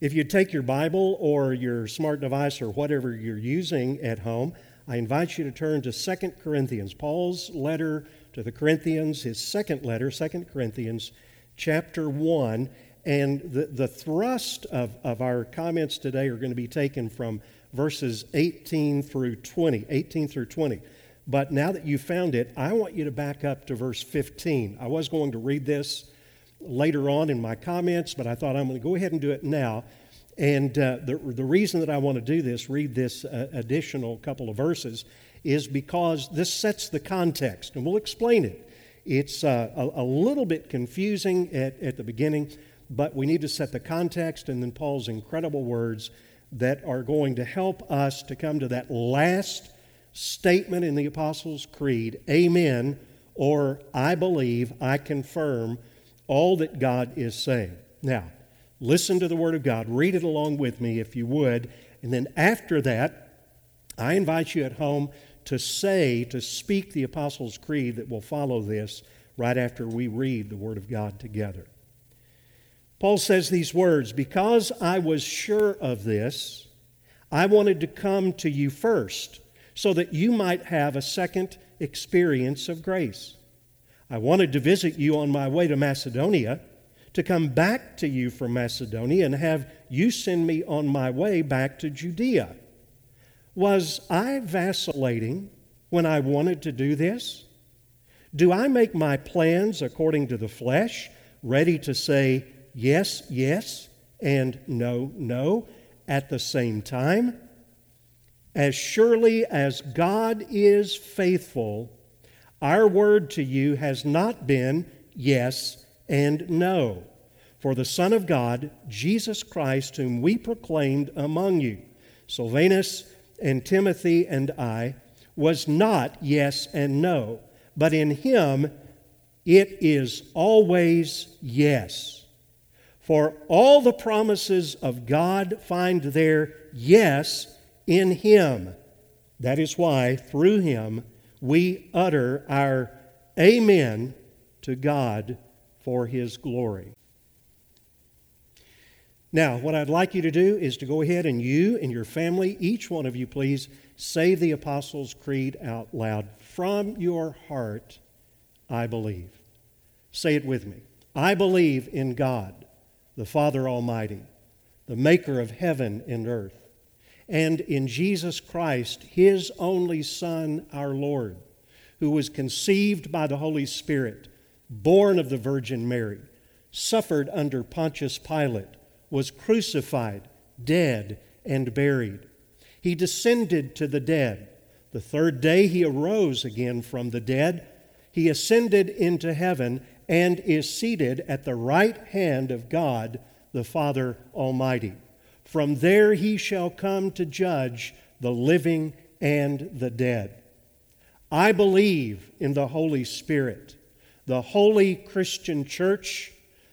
If you take your Bible or your smart device or whatever you're using at home, I invite you to turn to 2 Corinthians, Paul's letter to the Corinthians, his second letter, 2 Corinthians chapter 1. And the, the thrust of, of our comments today are going to be taken from verses 18 through 20. 18 through 20. But now that you found it, I want you to back up to verse 15. I was going to read this later on in my comments, but I thought I'm going to go ahead and do it now. And uh, the, the reason that I want to do this, read this uh, additional couple of verses, is because this sets the context, and we'll explain it. It's uh, a, a, little bit confusing at, at the beginning, but we need to set the context and then Paul's incredible words that are going to help us to come to that last statement in the Apostles' Creed Amen, or I believe, I confirm all that God is saying. Now, listen to the Word of God, read it along with me if you would, and then after that, I invite you at home to say, to speak the Apostles' Creed that will follow this right after we read the Word of God together. Paul says these words Because I was sure of this, I wanted to come to you first so that you might have a second experience of grace. I wanted to visit you on my way to Macedonia, to come back to you from Macedonia and have you send me on my way back to Judea. Was I vacillating when I wanted to do this? Do I make my plans according to the flesh, ready to say yes, yes, and no, no at the same time? As surely as God is faithful, our word to you has not been yes and no. For the Son of God, Jesus Christ, whom we proclaimed among you, Silvanus and Timothy and I, was not yes and no, but in him it is always yes. For all the promises of God find their yes in Him. That is why, through Him, we utter our Amen to God for His glory. Now, what I'd like you to do is to go ahead and you and your family, each one of you, please, say the Apostles' Creed out loud. From your heart, I believe. Say it with me. I believe in God, the Father Almighty, the maker of heaven and earth and in Jesus Christ, His only Son, our Lord, who was conceived by the Holy Spirit, born of the Virgin Mary, suffered under Pontius Pilate, was crucified, dead, and buried. He descended to the dead. The third day he arose again from the dead. He ascended into heaven and is seated at the right hand of God, the Father Almighty. From there he shall come to judge the living and the dead. I believe in the Holy Spirit, the holy Christian church,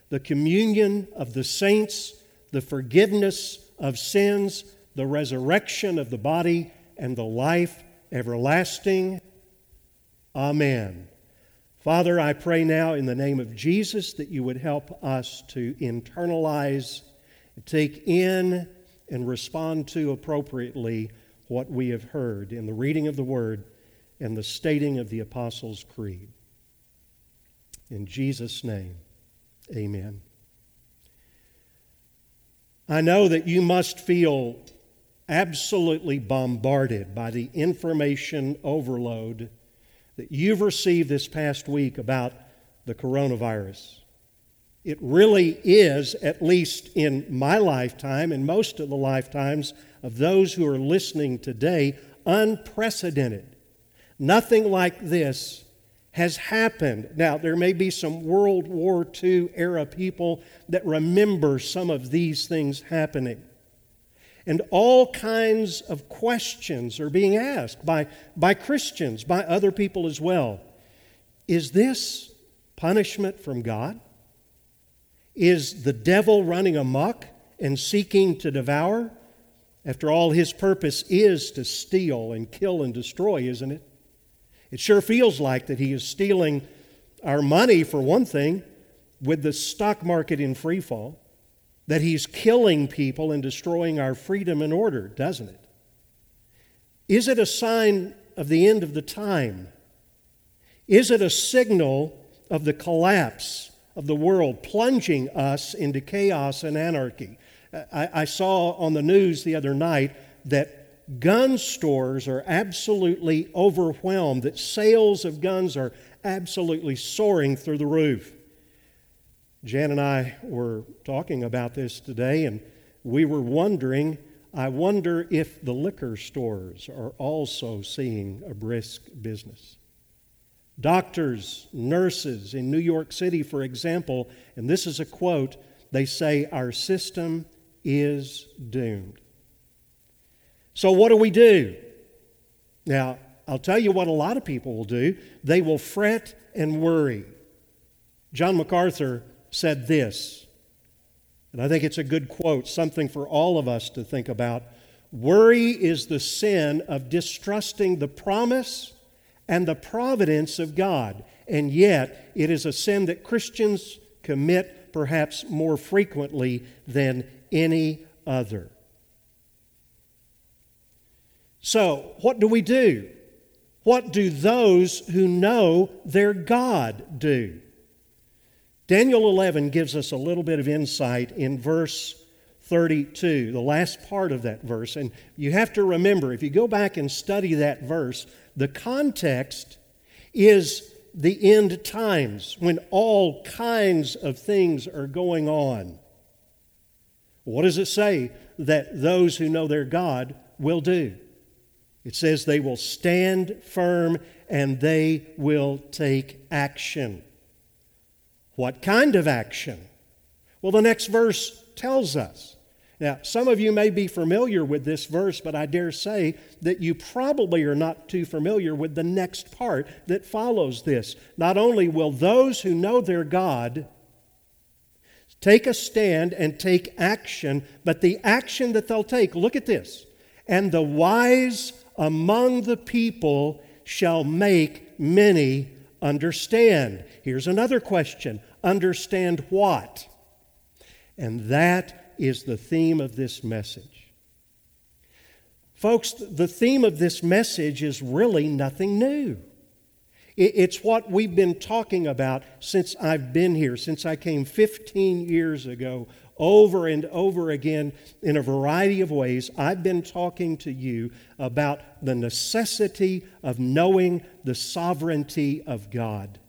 the communion of the saints, the forgiveness of sins, the resurrection of the body, and the life everlasting. Amen. Father, I pray now in the name of Jesus that you would help us to internalize take in and respond to appropriately what we have heard in the reading of the Word and the stating of the Apostles' Creed. In Jesus' name, amen. I know that you must feel absolutely bombarded by the information overload that you've received this past week about the coronavirus. It really is, at least in my lifetime and most of the lifetimes of those who are listening today, unprecedented. Nothing like this has happened. Now, there may be some World War II era people that remember some of these things happening. And all kinds of questions are being asked by, by Christians, by other people as well. Is this punishment from God? Is the devil running amok and seeking to devour? After all, his purpose is to steal and kill and destroy, isn't it? It sure feels like that he is stealing our money, for one thing, with the stock market in free fall. that he's killing people and destroying our freedom and order, doesn't it? Is it a sign of the end of the time? Is it a signal of the collapse of the world, plunging us into chaos and anarchy? I, I saw on the news the other night that gun stores are absolutely overwhelmed, that sales of guns are absolutely soaring through the roof. Jan and I were talking about this today, and we were wondering I wonder if the liquor stores are also seeing a brisk business. Doctors, nurses in New York City, for example, and this is a quote, they say, Our system is doomed. So, what do we do? Now, I'll tell you what a lot of people will do they will fret and worry. John MacArthur said this, and I think it's a good quote, something for all of us to think about. Worry is the sin of distrusting the promise and the providence of God, and yet it is a sin that Christians commit perhaps more frequently than any other. So, what do we do? What do those who know their God do? Daniel 11 gives us a little bit of insight in verse 32, the last part of that verse. And you have to remember, if you go back and study that verse, the context is the end times when all kinds of things are going on. What does it say that those who know their God will do? It says they will stand firm and they will take action. What kind of action? Well, the next verse tells us. Now, some of you may be familiar with this verse, but I dare say that you probably are not too familiar with the next part that follows this. Not only will those who know their God take a stand and take action, but the action that they'll take, look at this. And the wise among the people shall make many understand. Here's another question Understand what? And that is the theme of this message. Folks, the theme of this message is really nothing new. It's what we've been talking about since I've been here, since I came 15 years ago, over and over again in a variety of ways. I've been talking to you about the necessity of knowing the sovereignty of God.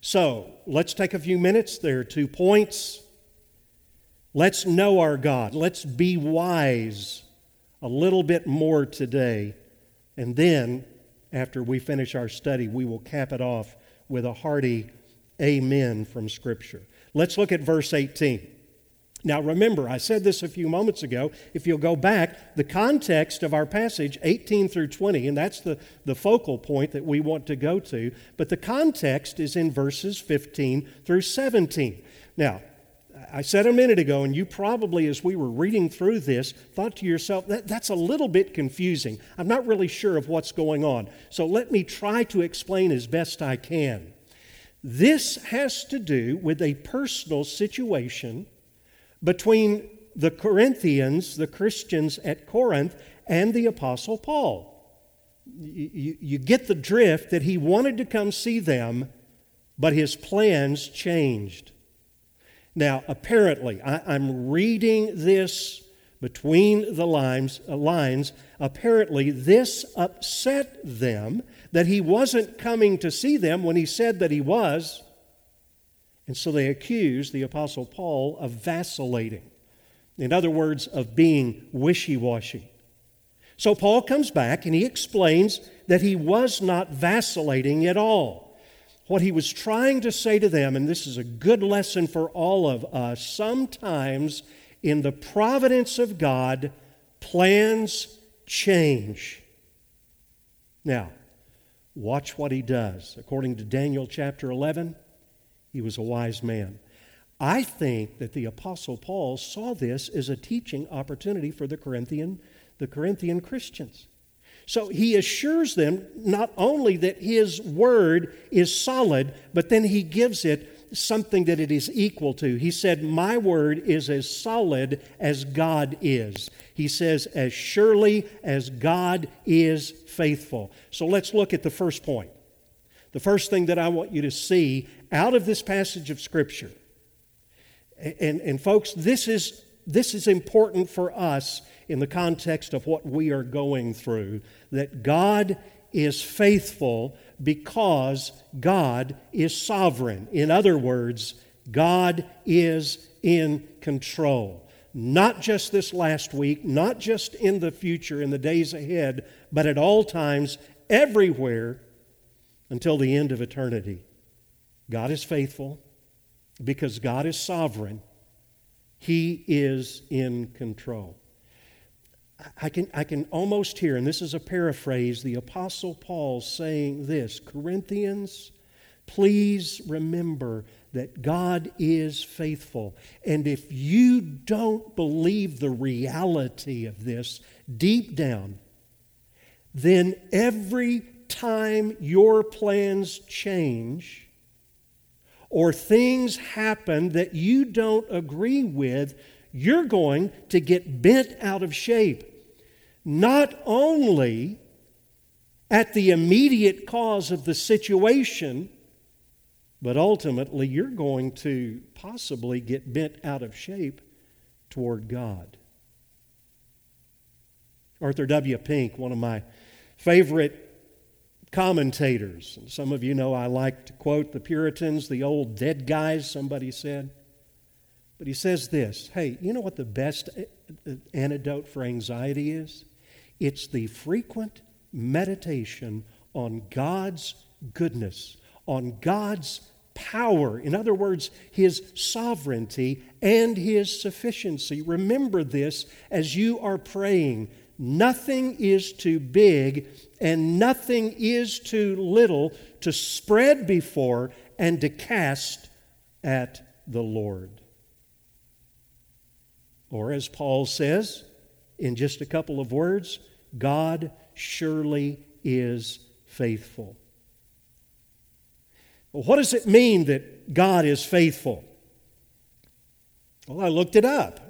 So let's take a few minutes. There are two points. Let's know our God. Let's be wise a little bit more today. And then, after we finish our study, we will cap it off with a hearty amen from Scripture. Let's look at verse 18. Now, remember, I said this a few moments ago. If you'll go back, the context of our passage, 18 through 20, and that's the, the focal point that we want to go to, but the context is in verses 15 through 17. Now, I said a minute ago, and you probably, as we were reading through this, thought to yourself, that, that's a little bit confusing. I'm not really sure of what's going on. So let me try to explain as best I can. This has to do with a personal situation between the Corinthians, the Christians at Corinth, and the Apostle Paul. You, you, get the drift that he wanted to come see them, but his plans changed. Now, apparently, I, am reading this between the lines, uh, lines. Apparently, this upset them that he wasn't coming to see them when he said that he was. And so they accused the Apostle Paul of vacillating. In other words, of being wishy washy. So Paul comes back and he explains that he was not vacillating at all. What he was trying to say to them, and this is a good lesson for all of us, sometimes in the providence of God, plans change. Now, watch what he does. According to Daniel chapter 11, he was a wise man. I think that the apostle Paul saw this as a teaching opportunity for the Corinthian the Corinthian Christians. So he assures them not only that his word is solid, but then he gives it something that it is equal to. He said, My word is as solid as God is. He says, As surely as God is faithful. So let's look at the first point. The first thing that I want you to see out of this passage of Scripture. And, and folks, this is, this is important for us in the context of what we are going through that God is faithful because God is sovereign. In other words, God is in control. Not just this last week, not just in the future, in the days ahead, but at all times, everywhere, until the end of eternity. God is faithful because God is sovereign. He is in control. I can, I can almost hear, and this is a paraphrase, the Apostle Paul saying this Corinthians, please remember that God is faithful. And if you don't believe the reality of this deep down, then every time your plans change or things happen that you don't agree with, you're going to get bent out of shape. Not only at the immediate cause of the situation, but ultimately you're going to possibly get bent out of shape toward God. Arthur W. Pink, one of my favorite commentators, and some of you know I like to quote the Puritans, the old dead guys, somebody said. But he says this hey, you know what the best eh, eh, antidote for anxiety is? It's the frequent meditation on God's goodness, on God's power. In other words, His sovereignty and His sufficiency. Remember this as you are praying. Nothing is too big and nothing is too little to spread before and to cast at the Lord. Or, as Paul says in just a couple of words, God surely is faithful. Well, what does it mean that God is faithful? Well, I looked it up.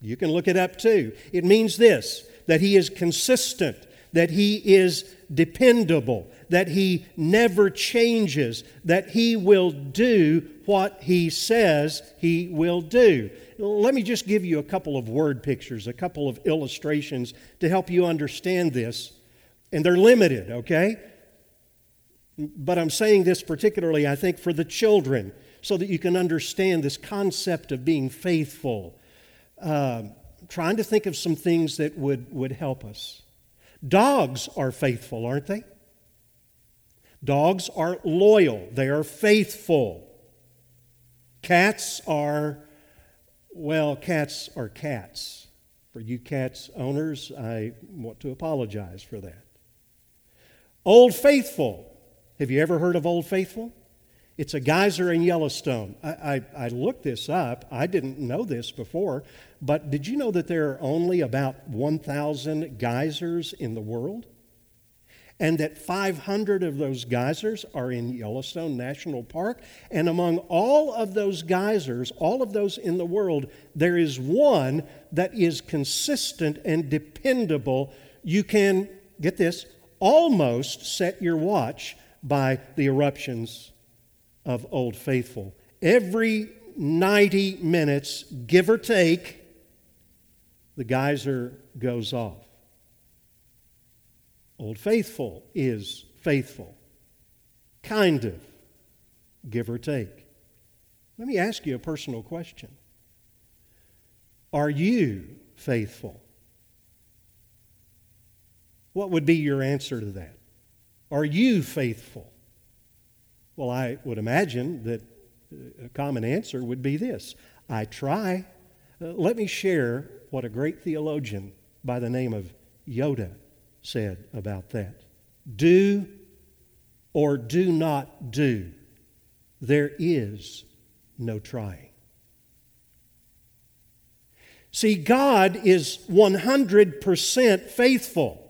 You can look it up too. It means this that He is consistent, that He is dependable, that He never changes, that He will do what He says He will do. Let me just give you a couple of word pictures, a couple of illustrations to help you understand this. And they're limited, okay? But I'm saying this particularly, I think, for the children, so that you can understand this concept of being faithful. Uh, trying to think of some things that would, would help us. Dogs are faithful, aren't they? Dogs are loyal, they are faithful. Cats are, well, cats are cats. For you cats owners, I want to apologize for that. Old Faithful. Have you ever heard of Old Faithful? It's a geyser in Yellowstone. I, I, I, looked this up. I didn't know this before, but did you know that there are only about 1,000 geysers in the world? And that 500 of those geysers are in Yellowstone National Park. And among all of those geysers, all of those in the world, there is one that is consistent and dependable. You can, get this, almost set your watch by the eruptions of Old Faithful. Every 90 minutes, give or take, the geyser goes off. Old Faithful is faithful, kind of, give or take. Let me ask you a personal question Are you faithful? What would be your answer to that? Are you faithful? Well, I would imagine that a common answer would be this I try. Uh, let me share what a great theologian by the name of Yoda said about that. Do or do not do. There is no trying. See, God is 100% faithful.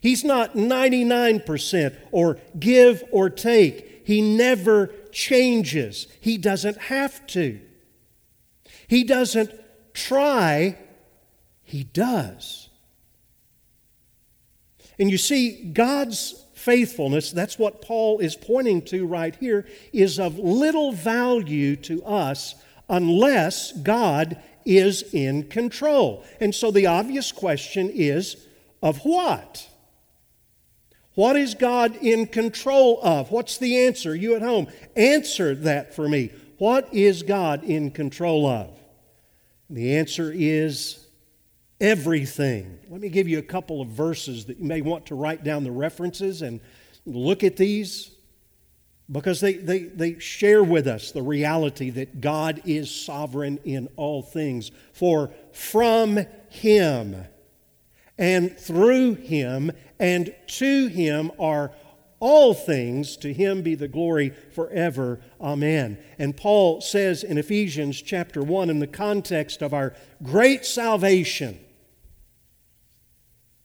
He's not 99% or give or take. He never changes. He doesn't have to. He doesn't try, He does. And you see, God's faithfulness, that's what Paul is pointing to right here, is of little value to us unless God is in control. And so the obvious question is of what? What is God in control of? What's the answer? You at home, answer that for me. What is God in control of? The answer is everything. Let me give you a couple of verses that you may want to write down the references and look at these because they, they, they share with us the reality that God is sovereign in all things. For from Him and through Him and to Him are all things. To Him be the glory forever. Amen. And Paul says in Ephesians chapter 1, in the context of our great salvation,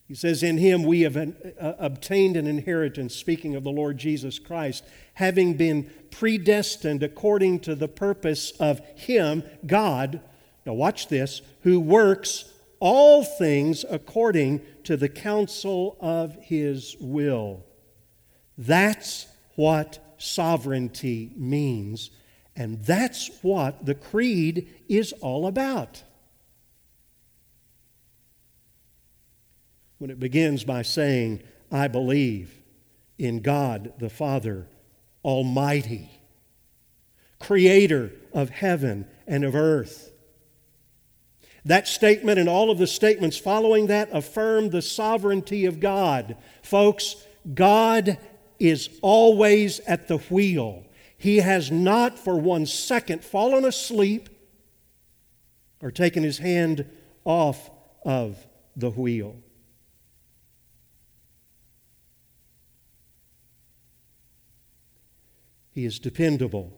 he says, In him we have an, uh, obtained an inheritance, speaking of the Lord Jesus Christ, having been predestined according to the purpose of him, God. Now, watch this, who works all things according to the counsel of his will. That's what sovereignty means, and that's what the creed is all about. when it begins by saying, I believe in God the Father Almighty, creator of heaven and of earth. That statement and all of the statements following that affirm the sovereignty of God. Folks, God is always at the wheel. He has not for one second fallen asleep or taken his hand off of the wheel. He is dependable.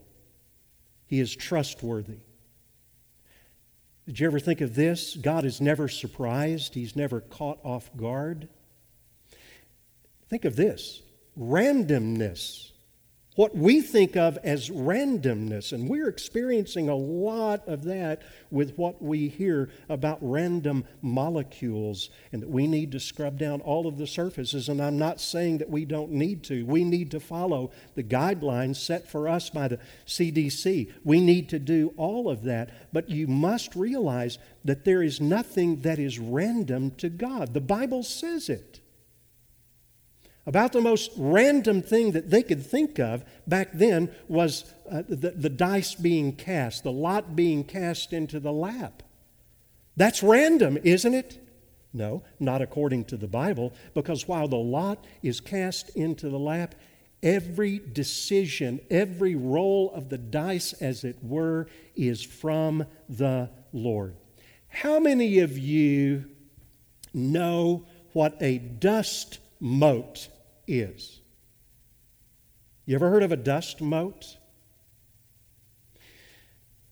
He is trustworthy. Did you ever think of this? God is never surprised, He's never caught off guard. Think of this randomness what we think of as randomness. And we're experiencing a lot of that with what we hear about random molecules and that we need to scrub down all of the surfaces. And I'm not saying that we don't need to. We need to follow the guidelines set for us by the CDC. We need to do all of that. But you must realize that there is nothing that is random to God. The Bible says it about the most random thing that they could think of back then was uh, the, the dice being cast, the lot being cast into the lap. That's random, isn't it? No, not according to the Bible, because while the lot is cast into the lap, every decision, every roll of the dice, as it were, is from the Lord. How many of you know what a dust mote is. You ever heard of a dust mote?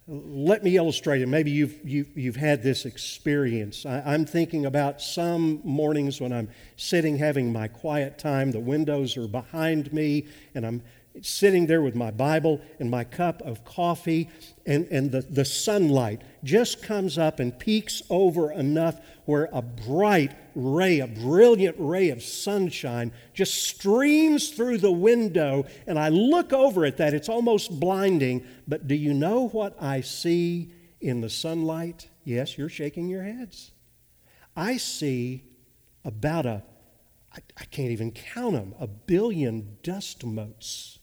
Let me illustrate it. Maybe you've, you, have you have had this experience. I, I'm thinking about some mornings when I'm sitting having my quiet time, the windows are behind me, and I'm sitting there with my Bible and my cup of coffee, and, and the, the sunlight just comes up and peeks over enough where a bright ray, a brilliant ray of sunshine just streams through the window, and I look over at that. It's almost blinding, but do you know what I see in the sunlight? Yes, you're shaking your heads. I see about a I, I can't even count them, a billion dust motes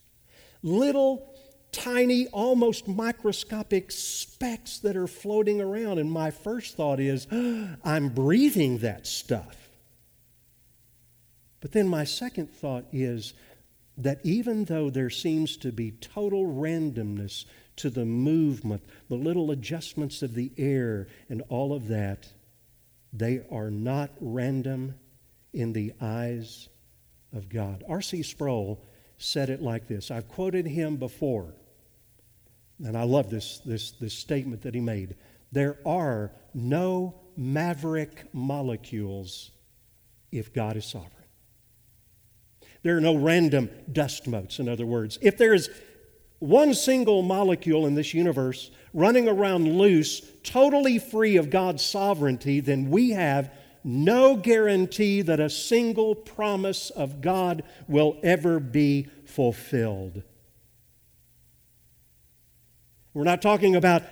little tiny, almost microscopic specks that are floating around. And my first thought is, I'm breathing that stuff. But then my second thought is that even though there seems to be total randomness to the movement, the little adjustments of the air, and all of that, they are not random in the eyes of God. R.C. Sproul said it like this. I've quoted him before, and I love this, this, this statement that he made. There are no maverick molecules if God is sovereign. There are no random dust motes, in other words. If there is one single molecule in this universe running around loose, totally free of God's sovereignty, then we have no guarantee that a single promise of God will ever be fulfilled. We're not talking about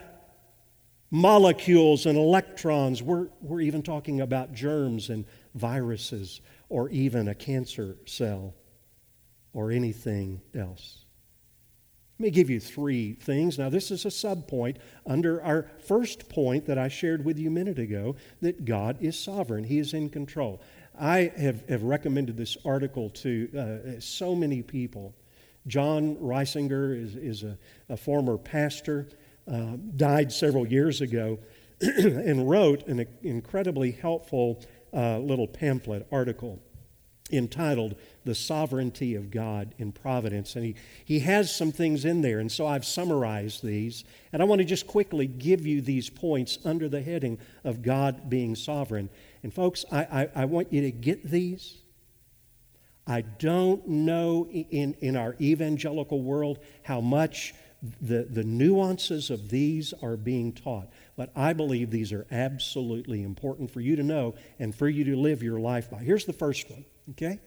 molecules and electrons. We're, we're even talking about germs and viruses or even a cancer cell or anything else. Let me give you three things. Now, this is a subpoint under our first point that I shared with you a minute ago that God is sovereign, He is in control. I have, have recommended this article to uh, so many people. John Reisinger is, is a, a former pastor, uh, died several years ago, and wrote an incredibly helpful uh, little pamphlet article entitled The Sovereignty of God in Providence. And he, he has some things in there, and so I've summarized these. And I want to just quickly give you these points under the heading of God being sovereign. And folks, I, I, I want you to get these. I don't know in, in our evangelical world how much the, the nuances of these are being taught. But I believe these are absolutely important for you to know and for you to live your life by. Here's the first one Okay?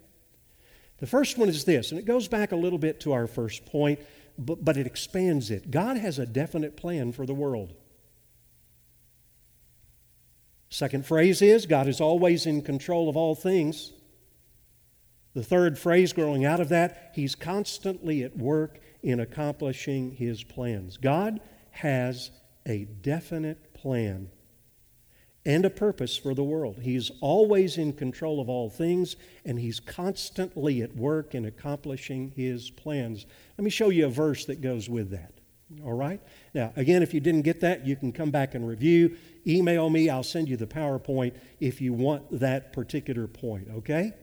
The first one is this, and it goes back a little bit to our first point, but, but it expands it. God has a definite plan for the world. Second phrase is God is always in control of all things. The third phrase growing out of that, He's constantly at work in accomplishing His plans. God has a definite plan and a purpose for the world. He's always in control of all things, and He's constantly at work in accomplishing His plans. Let me show you a verse that goes with that. All right? Now, again, if you didn't get that, you can come back and review. Email me, I'll send you the PowerPoint if you want that particular point, okay?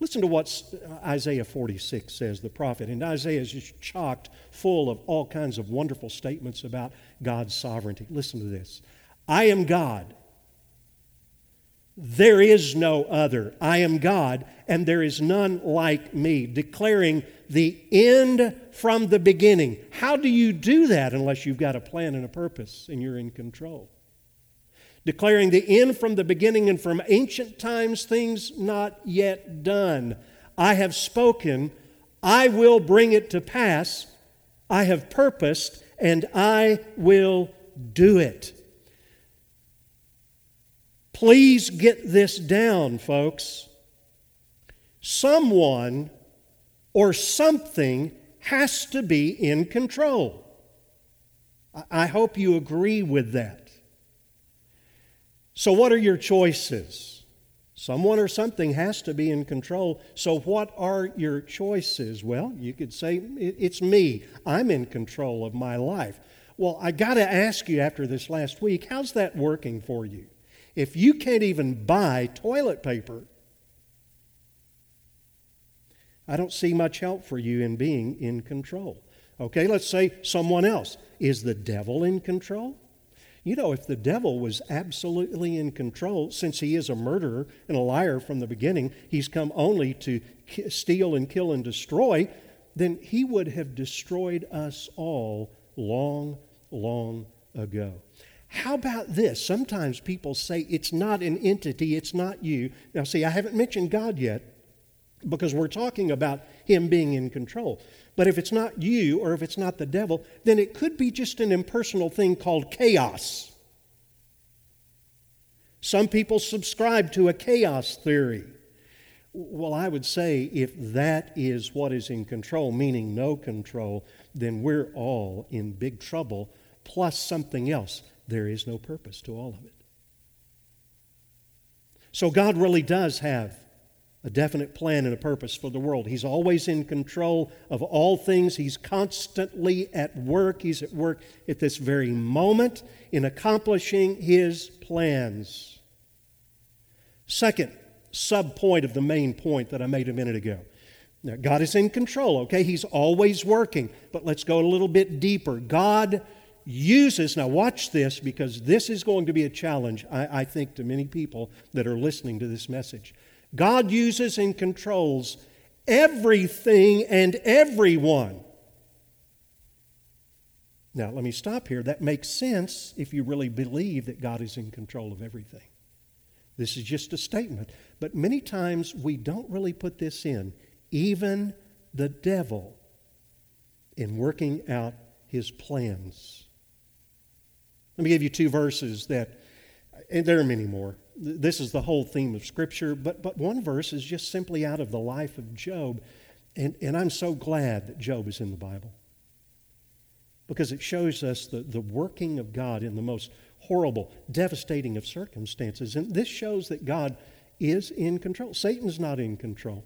Listen to what Isaiah 46 says, the prophet. And Isaiah is just chocked full of all kinds of wonderful statements about God's sovereignty. Listen to this I am God there is no other. I am God, and there is none like me, declaring the end from the beginning. How do you do that unless you've got a plan and a purpose and you're in control? Declaring the end from the beginning and from ancient times, things not yet done. I have spoken, I will bring it to pass. I have purposed, and I will do it. Please get this down, folks. Someone or something has to be in control. I hope you agree with that. So, what are your choices? Someone or something has to be in control. So, what are your choices? Well, you could say, It's me. I'm in control of my life. Well, I got to ask you after this last week, how's that working for you? If you can't even buy toilet paper, I don't see much help for you in being in control. Okay, let's say someone else. Is the devil in control? You know, if the devil was absolutely in control, since he is a murderer and a liar from the beginning, he's come only to steal and kill and destroy, then he would have destroyed us all long, long ago. How about this? Sometimes people say it's not an entity, it's not you. Now, see, I haven't mentioned God yet because we're talking about Him being in control. But if it's not you or if it's not the devil, then it could be just an impersonal thing called chaos. Some people subscribe to a chaos theory. Well, I would say if that is what is in control, meaning no control, then we're all in big trouble, plus something else there is no purpose to all of it. So God really does have a definite plan and a purpose for the world. He's always in control of all things. He's constantly at work. He's at work at this very moment in accomplishing His plans. Second subpoint of the main point that I made a minute ago. Now, God is in control, okay? He's always working. But let's go a little bit deeper. God uses, now watch this because this is going to be a challenge, I, I, think, to many people that are listening to this message. God uses and controls everything and everyone. Now, let me stop here. That makes sense if you really believe that God is in control of everything. This is just a statement. But many times we don't really put this in. Even the devil in working out his plans. Let me give you two verses that, and there are many more. This is the whole theme of Scripture, but, but one verse is just simply out of the life of Job. And, and I'm so glad that Job is in the Bible because it shows us the, the working of God in the most horrible, devastating of circumstances. And this shows that God is in control. Satan's not in control.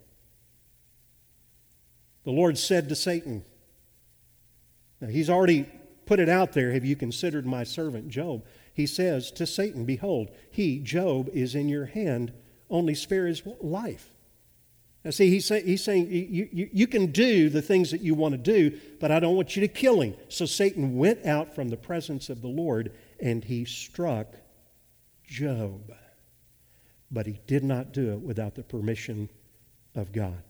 The Lord said to Satan, now he's already put it out there. Have you considered my servant Job? He says to Satan, Behold, he, Job, is in your hand, only spare his life. Now, see, he's, say, he's saying you, you, you can do the things that you want to do, but I don't want you to kill him. So Satan went out from the presence of the Lord and he struck Job. But he did not do it without the permission of God.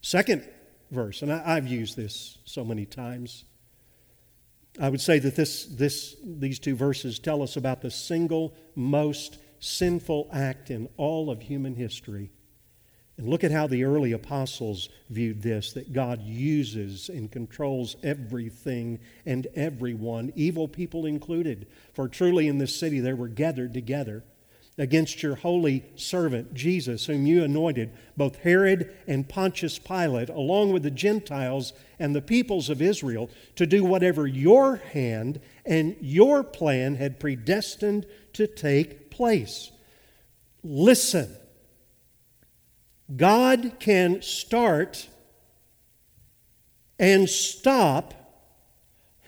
Second verse, and I, have used this so many times. I would say that this, this, these two verses tell us about the single most sinful act in all of human history and look at how the early apostles viewed this that God uses and controls everything and everyone, evil people included. For truly in this city they were gathered together against your holy servant Jesus, whom you anointed, both Herod and Pontius Pilate, along with the Gentiles and the peoples of Israel, to do whatever your hand and your plan had predestined to take place. Listen God can start and stop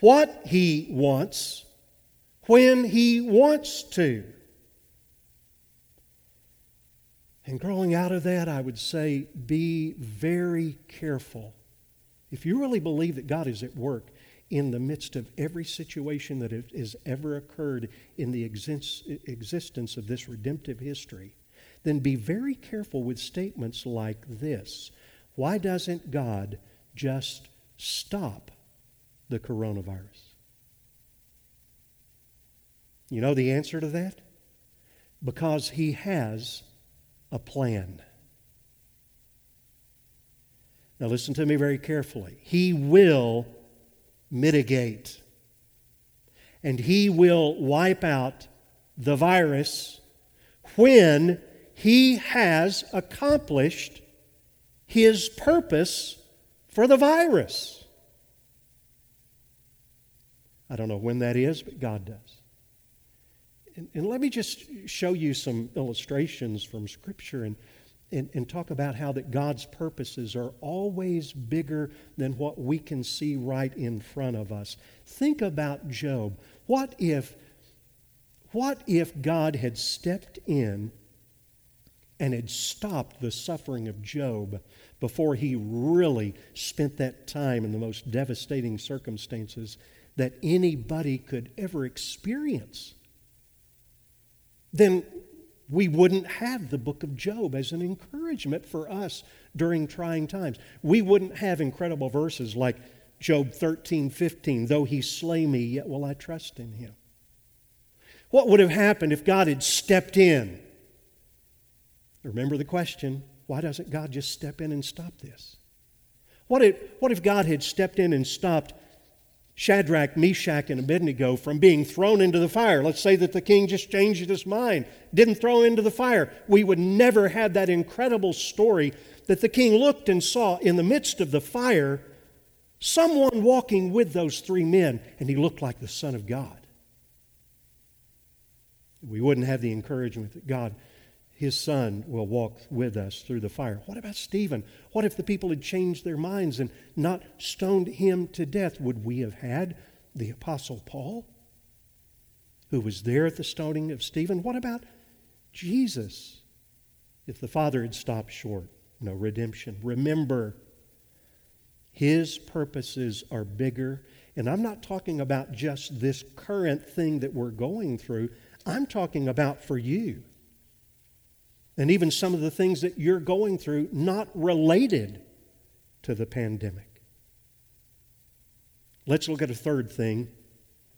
what He wants when He wants to. And growing out of that, I would say be very careful. If you really believe that God is at work in the midst of every situation that has ever occurred in the existence of this redemptive history, then be very careful with statements like this. Why doesn't God just stop the coronavirus? You know the answer to that? Because He has a plan. Now, listen to me very carefully. He will mitigate, and He will wipe out the virus when he has accomplished his purpose for the virus. I don't know when that is, but God does. And, and let me just show you some illustrations from Scripture and, and, and talk about how that God's purposes are always bigger than what we can see right in front of us. Think about Job. What if, what if God had stepped in and had stopped the suffering of Job before he really spent that time in the most devastating circumstances that anybody could ever experience, then we wouldn't have the book of Job as an encouragement for us during trying times. We wouldn't have incredible verses like Job 13, 15, though he slay me, yet will I trust in him. What would have happened if God had stepped in Remember the question why doesn't God just step in and stop this? What if, what if God had stepped in and stopped Shadrach, Meshach, and Abednego from being thrown into the fire? Let's say that the king just changed his mind, didn't throw into the fire. We would never have that incredible story that the king looked and saw in the midst of the fire someone walking with those three men, and he looked like the Son of God. We wouldn't have the encouragement that God his son will walk with us through the fire. What about Stephen? What if the people had changed their minds and not stoned him to death? Would we have had the Apostle Paul, who was there at the stoning of Stephen? What about Jesus? If the Father had stopped short, no redemption. Remember, his purposes are bigger. And I'm not talking about just this current thing that we're going through, I'm talking about for you and even some of the things that you're going through not related to the pandemic. Let's look at a third thing.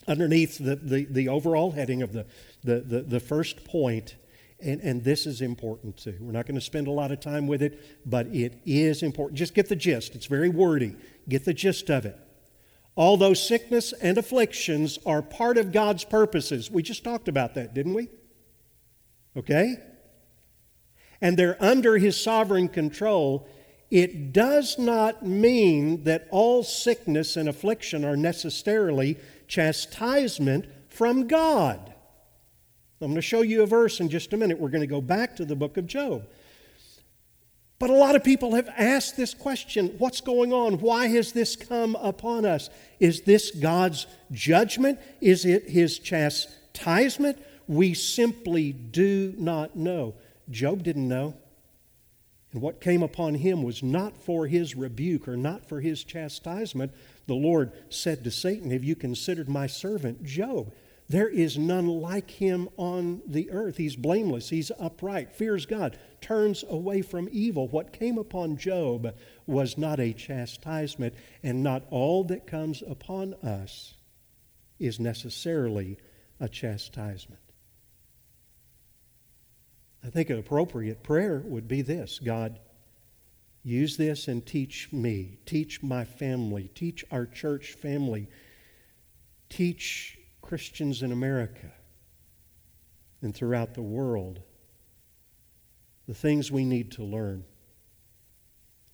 Underneath the, the, the overall heading of the, the, the, the first point, and, and this is important too. We're not going to spend a lot of time with it, but it is important. Just get the gist. It's very wordy. Get the gist of it. Although sickness and afflictions are part of God's purposes, we just talked about that, didn't we? Okay? And they're under His sovereign control, it does not mean that all sickness and affliction are necessarily chastisement from God. I'm going to show you a verse in just a minute. We're going to go back to the book of Job. But a lot of people have asked this question what's going on? Why has this come upon us? Is this God's judgment? Is it his chastisement? We simply do not know. Job didn't know. And what came upon him was not for his rebuke or not for his chastisement. The Lord said to Satan, Have you considered my servant Job? There is none like him on the earth. He's blameless, he's upright, fears God, turns away from evil. What came upon Job was not a chastisement, and not all that comes upon us is necessarily a chastisement. I think an appropriate prayer would be this God, use this and teach me, teach my family, teach our church family, teach Christians in America and throughout the world the things we need to learn.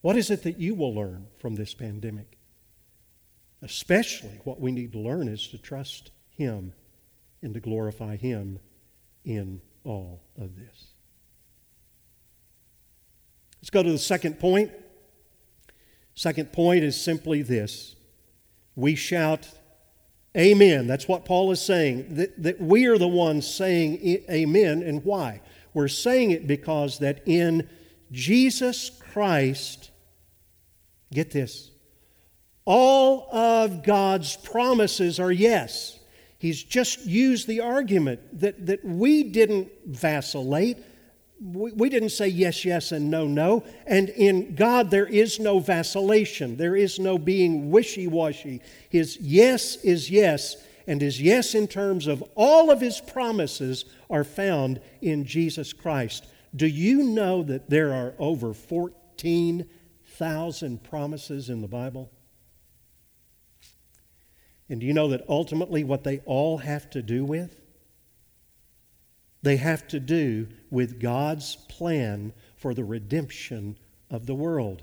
What is it that you will learn from this pandemic? Especially what we need to learn is to trust Him and to glorify Him in all of this. Let's go to the second point. Second point is simply this we shout, Amen. That's what Paul is saying. That, that we are the ones saying Amen. And why? We're saying it because that in Jesus Christ, get this, all of God's promises are yes. He's just used the argument that, that we didn't vacillate we, we didn't say yes, yes, and no, no. And in God, there is no vacillation, there is no being wishy washy. His yes is yes, and his yes in terms of all of his promises are found in Jesus Christ. Do you know that there are over 14,000 promises in the Bible? And do you know that ultimately what they all have to do with? They have to do with God's plan for the redemption of the world.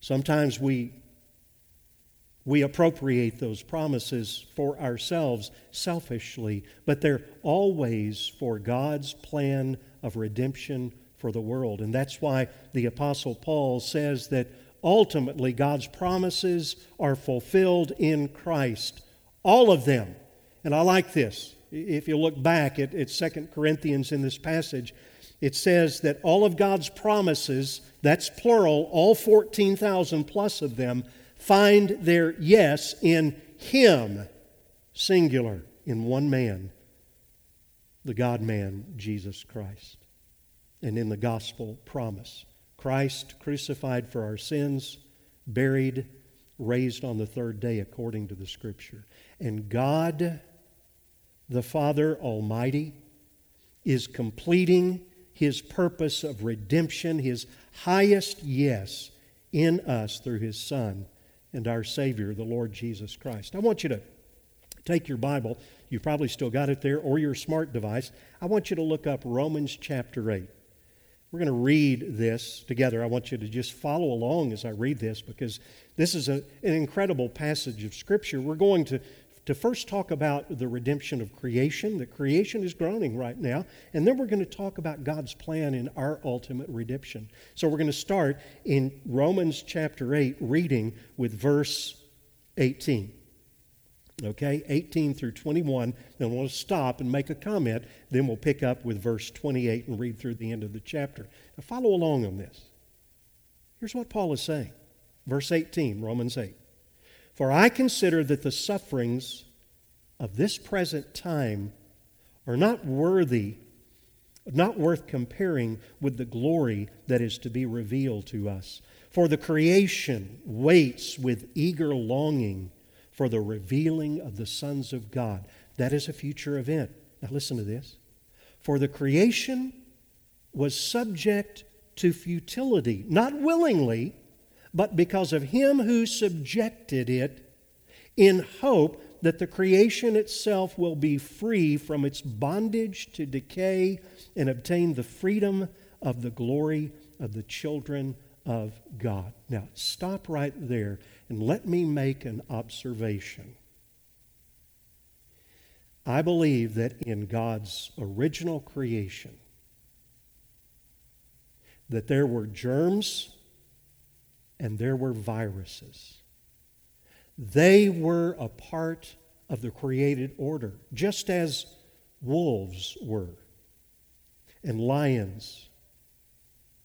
Sometimes we, we appropriate those promises for ourselves selfishly, but they're always for God's plan of redemption for the world. And that's why the Apostle Paul says that ultimately God's promises are fulfilled in Christ. All of them. And I like this if you look back at, at 2 Corinthians in this passage, it says that all of God's promises, that's plural, all 14,000 plus of them, find their yes in Him, singular, in one man, the God man, Jesus Christ. And in the gospel promise Christ crucified for our sins, buried, raised on the third day according to the Scripture. And God the Father Almighty is completing his purpose of redemption, his highest yes in us through his Son and our Savior, the Lord Jesus Christ. I want you to take your Bible, you've probably still got it there, or your smart device. I want you to look up Romans chapter 8. We're going to read this together. I want you to just follow along as I read this because this is a, an incredible passage of Scripture. We're going to to first talk about the redemption of creation, that creation is groaning right now, and then we're going to talk about God's plan in our ultimate redemption. So we're going to start in Romans chapter 8, reading with verse 18. Okay, 18 through 21. Then we'll stop and make a comment. Then we'll pick up with verse 28 and read through the end of the chapter. Now, follow along on this. Here's what Paul is saying. Verse 18, Romans 8. For I consider that the sufferings of this present time are not worthy, not worth comparing with the glory that is to be revealed to us. For the creation waits with eager longing for the revealing of the sons of God. That is a future event. Now, listen to this. For the creation was subject to futility, not willingly, but because of him who subjected it, in hope that the creation itself will be free from its bondage to decay and obtain the freedom of the glory of the children of God. Now, stop right there and let me make an observation. I believe that in God's original creation, that there were germs and there were viruses. They were a part of the created order, just as wolves were, and lions,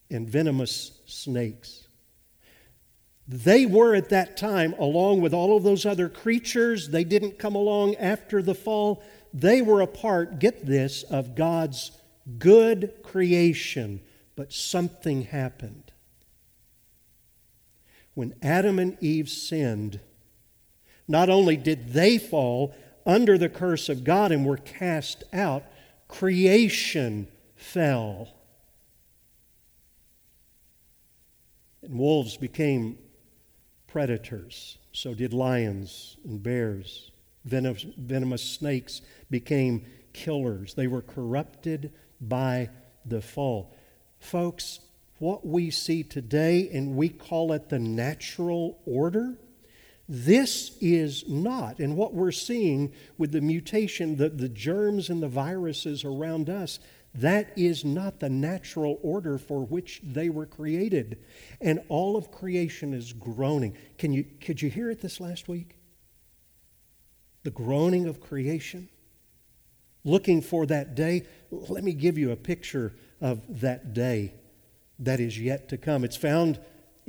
and venomous snakes. They were at that time, along with all of those other creatures, they didn't come along after the fall. They were a part, get this, of God's good creation, but something happened. When Adam and Eve sinned, not only did they fall under the curse of God and were cast out, creation fell. And wolves became predators. So did lions and bears. Venomous, venomous snakes became killers. They were corrupted by the fall. Folks, what we see today, and we call it the natural order, this is not. And what we're seeing with the mutation, the, the germs and the viruses around us, that is not the natural order for which they were created. And all of creation is groaning. Can you, could you hear it this last week? The groaning of creation. Looking for that day. Let me give you a picture of that day that is yet to come. It's found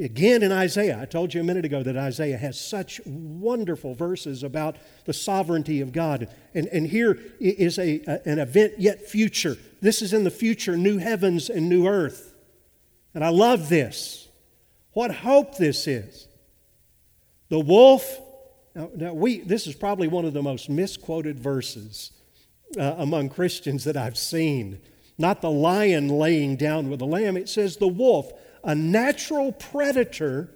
Again in Isaiah, I told you a minute ago that Isaiah has such wonderful verses about the sovereignty of God. And, and here is a, a, an event yet future. This is in the future, new heavens and new earth. And I love this. What hope this is. The wolf, now, now we, this is probably one of the most misquoted verses uh, among Christians that I've seen. Not the lion laying down with the lamb, it says the wolf a natural predator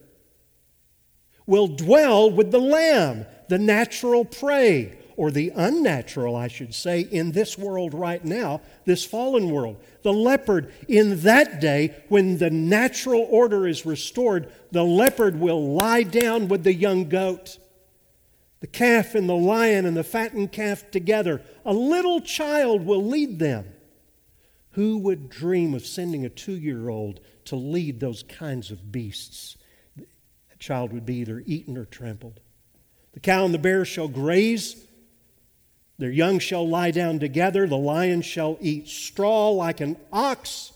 will dwell with the lamb, the natural prey, or the unnatural, I should say, in this world right now, this fallen world. The leopard, in that day, when the natural order is restored, the leopard will lie down with the young goat. The calf and the lion and the fattened calf together. A little child will lead them. Who would dream of sending a two year old to lead those kinds of beasts. That child would be either eaten or trampled. The cow and the bear shall graze. Their young shall lie down together. The lion shall eat straw like an ox.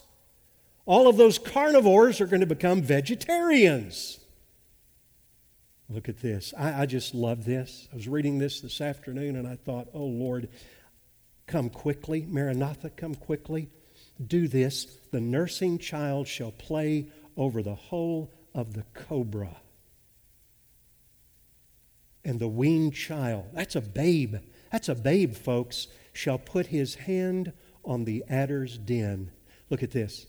All of those carnivores are going to become vegetarians. Look at this. I, I, just love this. I was reading this this afternoon and I thought, oh Lord, come quickly. Maranatha, come quickly do this, the nursing child shall play over the hole of the cobra. And the weaned child, that's a babe, that's a babe, folks, shall put his hand on the adder's den. Look at this.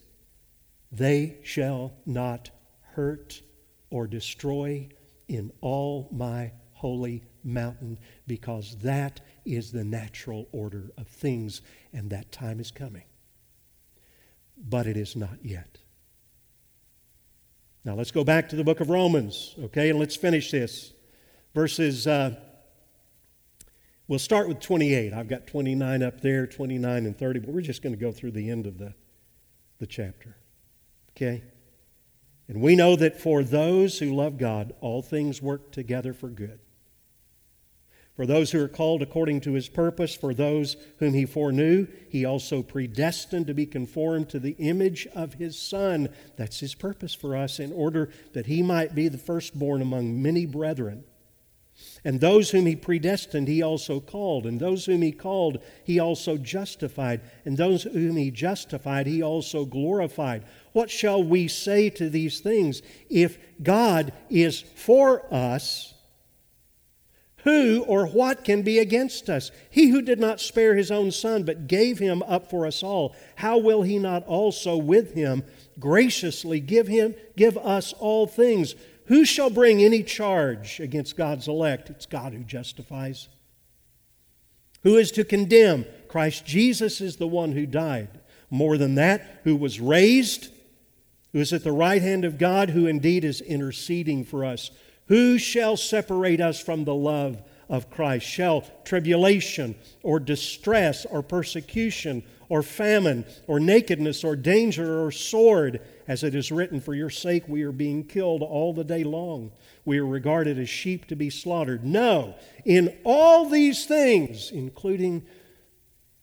They shall not hurt or destroy in all my holy mountain, because that is the natural order of things, and that time is coming but it is not yet. Now let's go back to the book of Romans, okay, and let's finish this. Verses, uh, we'll start with 28. I've got 29 up there, 29 and 30, but we're just going to go through the end of the, the chapter, okay? And we know that for those who love God, all things work together for good for those who are called according to his purpose, for those whom he foreknew, he also predestined to be conformed to the image of his Son. That's his purpose for us, in order that he might be the firstborn among many brethren. And those whom he predestined, he also called. And those whom he called, he also justified. And those whom he justified, he also glorified. What shall we say to these things? If God is for us, who or what can be against us? He who did not spare his own son, but gave him up for us all, how will he not also with him graciously give him give us all things? Who shall bring any charge against God's elect? It's God who justifies. Who is to condemn? Christ Jesus is the one who died. More than that, who was raised, who is at the right hand of God, who indeed is interceding for us. Who shall separate us from the love of Christ? Shall tribulation or distress or persecution or famine or nakedness or danger or sword? As it is written, For your sake we are being killed all the day long. We are regarded as sheep to be slaughtered. No, in all these things, including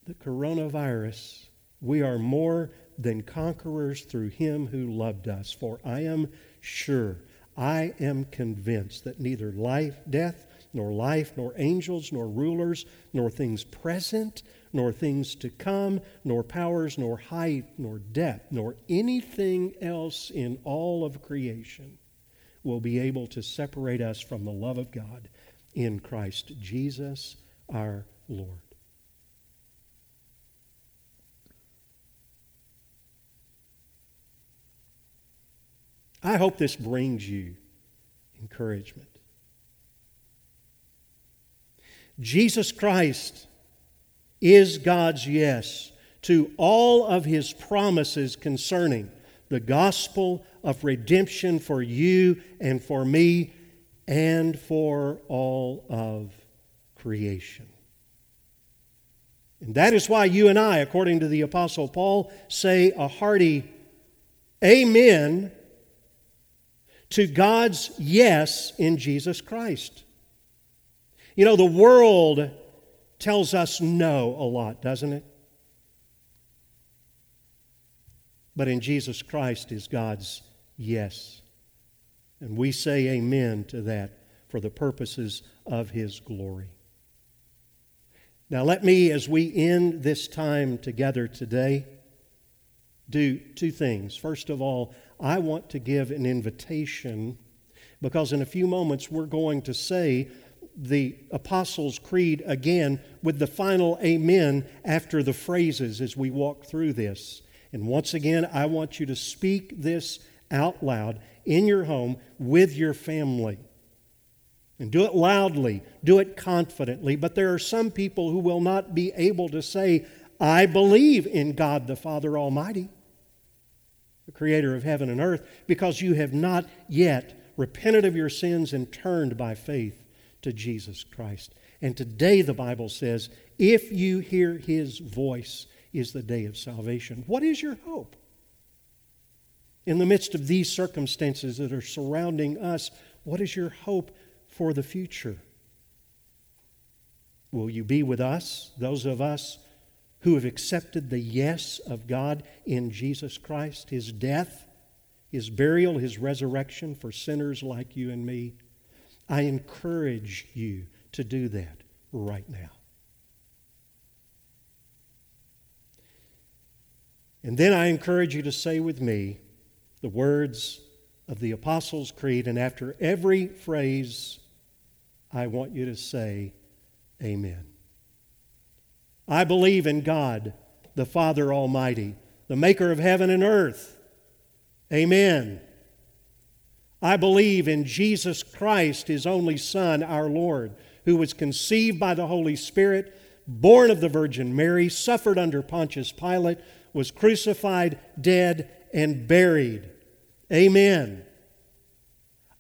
the coronavirus, we are more than conquerors through him who loved us. For I am sure, I am convinced that neither life, death, nor life, nor angels, nor rulers, nor things present, nor things to come, nor powers, nor height, nor depth, nor anything else in all of creation will be able to separate us from the love of God in Christ Jesus our Lord. I hope this brings you encouragement. Jesus Christ is God's yes to all of his promises concerning the gospel of redemption for you and for me and for all of creation. And that is why you and I, according to the Apostle Paul, say a hearty Amen to God's yes in Jesus Christ. You know, the world tells us no a lot, doesn't it? But in Jesus Christ is God's yes. And we say amen to that for the purposes of His glory. Now, let me, as we end this time together today, do two things. First of all, I want to give an invitation because in a few moments we're going to say the Apostles' Creed again with the final amen after the phrases as we walk through this. And once again, I want you to speak this out loud in your home with your family. And do it loudly, do it confidently. But there are some people who will not be able to say, I believe in God the Father Almighty, the creator of heaven and earth, because you have not yet repented of your sins and turned by faith to Jesus Christ. And today, the Bible says, if you hear his voice, is the day of salvation. What is your hope? In the midst of these circumstances that are surrounding us, what is your hope for the future? Will you be with us, those of us who have accepted the yes of God in Jesus Christ, his death, his burial, his resurrection for sinners like you and me? I encourage you to do that right now. And then I encourage you to say with me the words of the Apostles' Creed, and after every phrase, I want you to say, Amen. I believe in God, the Father Almighty, the maker of heaven and earth. Amen. I believe in Jesus Christ, his only Son, our Lord, who was conceived by the Holy Spirit, born of the Virgin Mary, suffered under Pontius Pilate, was crucified, dead, and buried. Amen.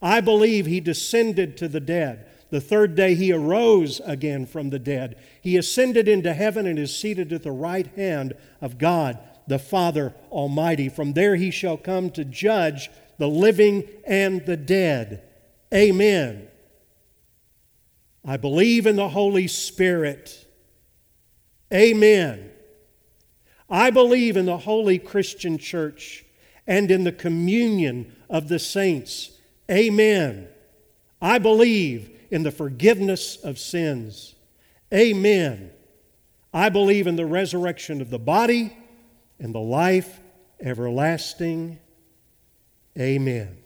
I believe he descended to the dead. The third day he arose again from the dead. He ascended into heaven and is seated at the right hand of God, the Father Almighty. From there he shall come to judge the living and the dead. Amen. I believe in the Holy Spirit. Amen. I believe in the holy Christian church and in the communion of the saints. Amen. I believe in the forgiveness of sins. Amen. I believe in the resurrection of the body and the life everlasting. Amen.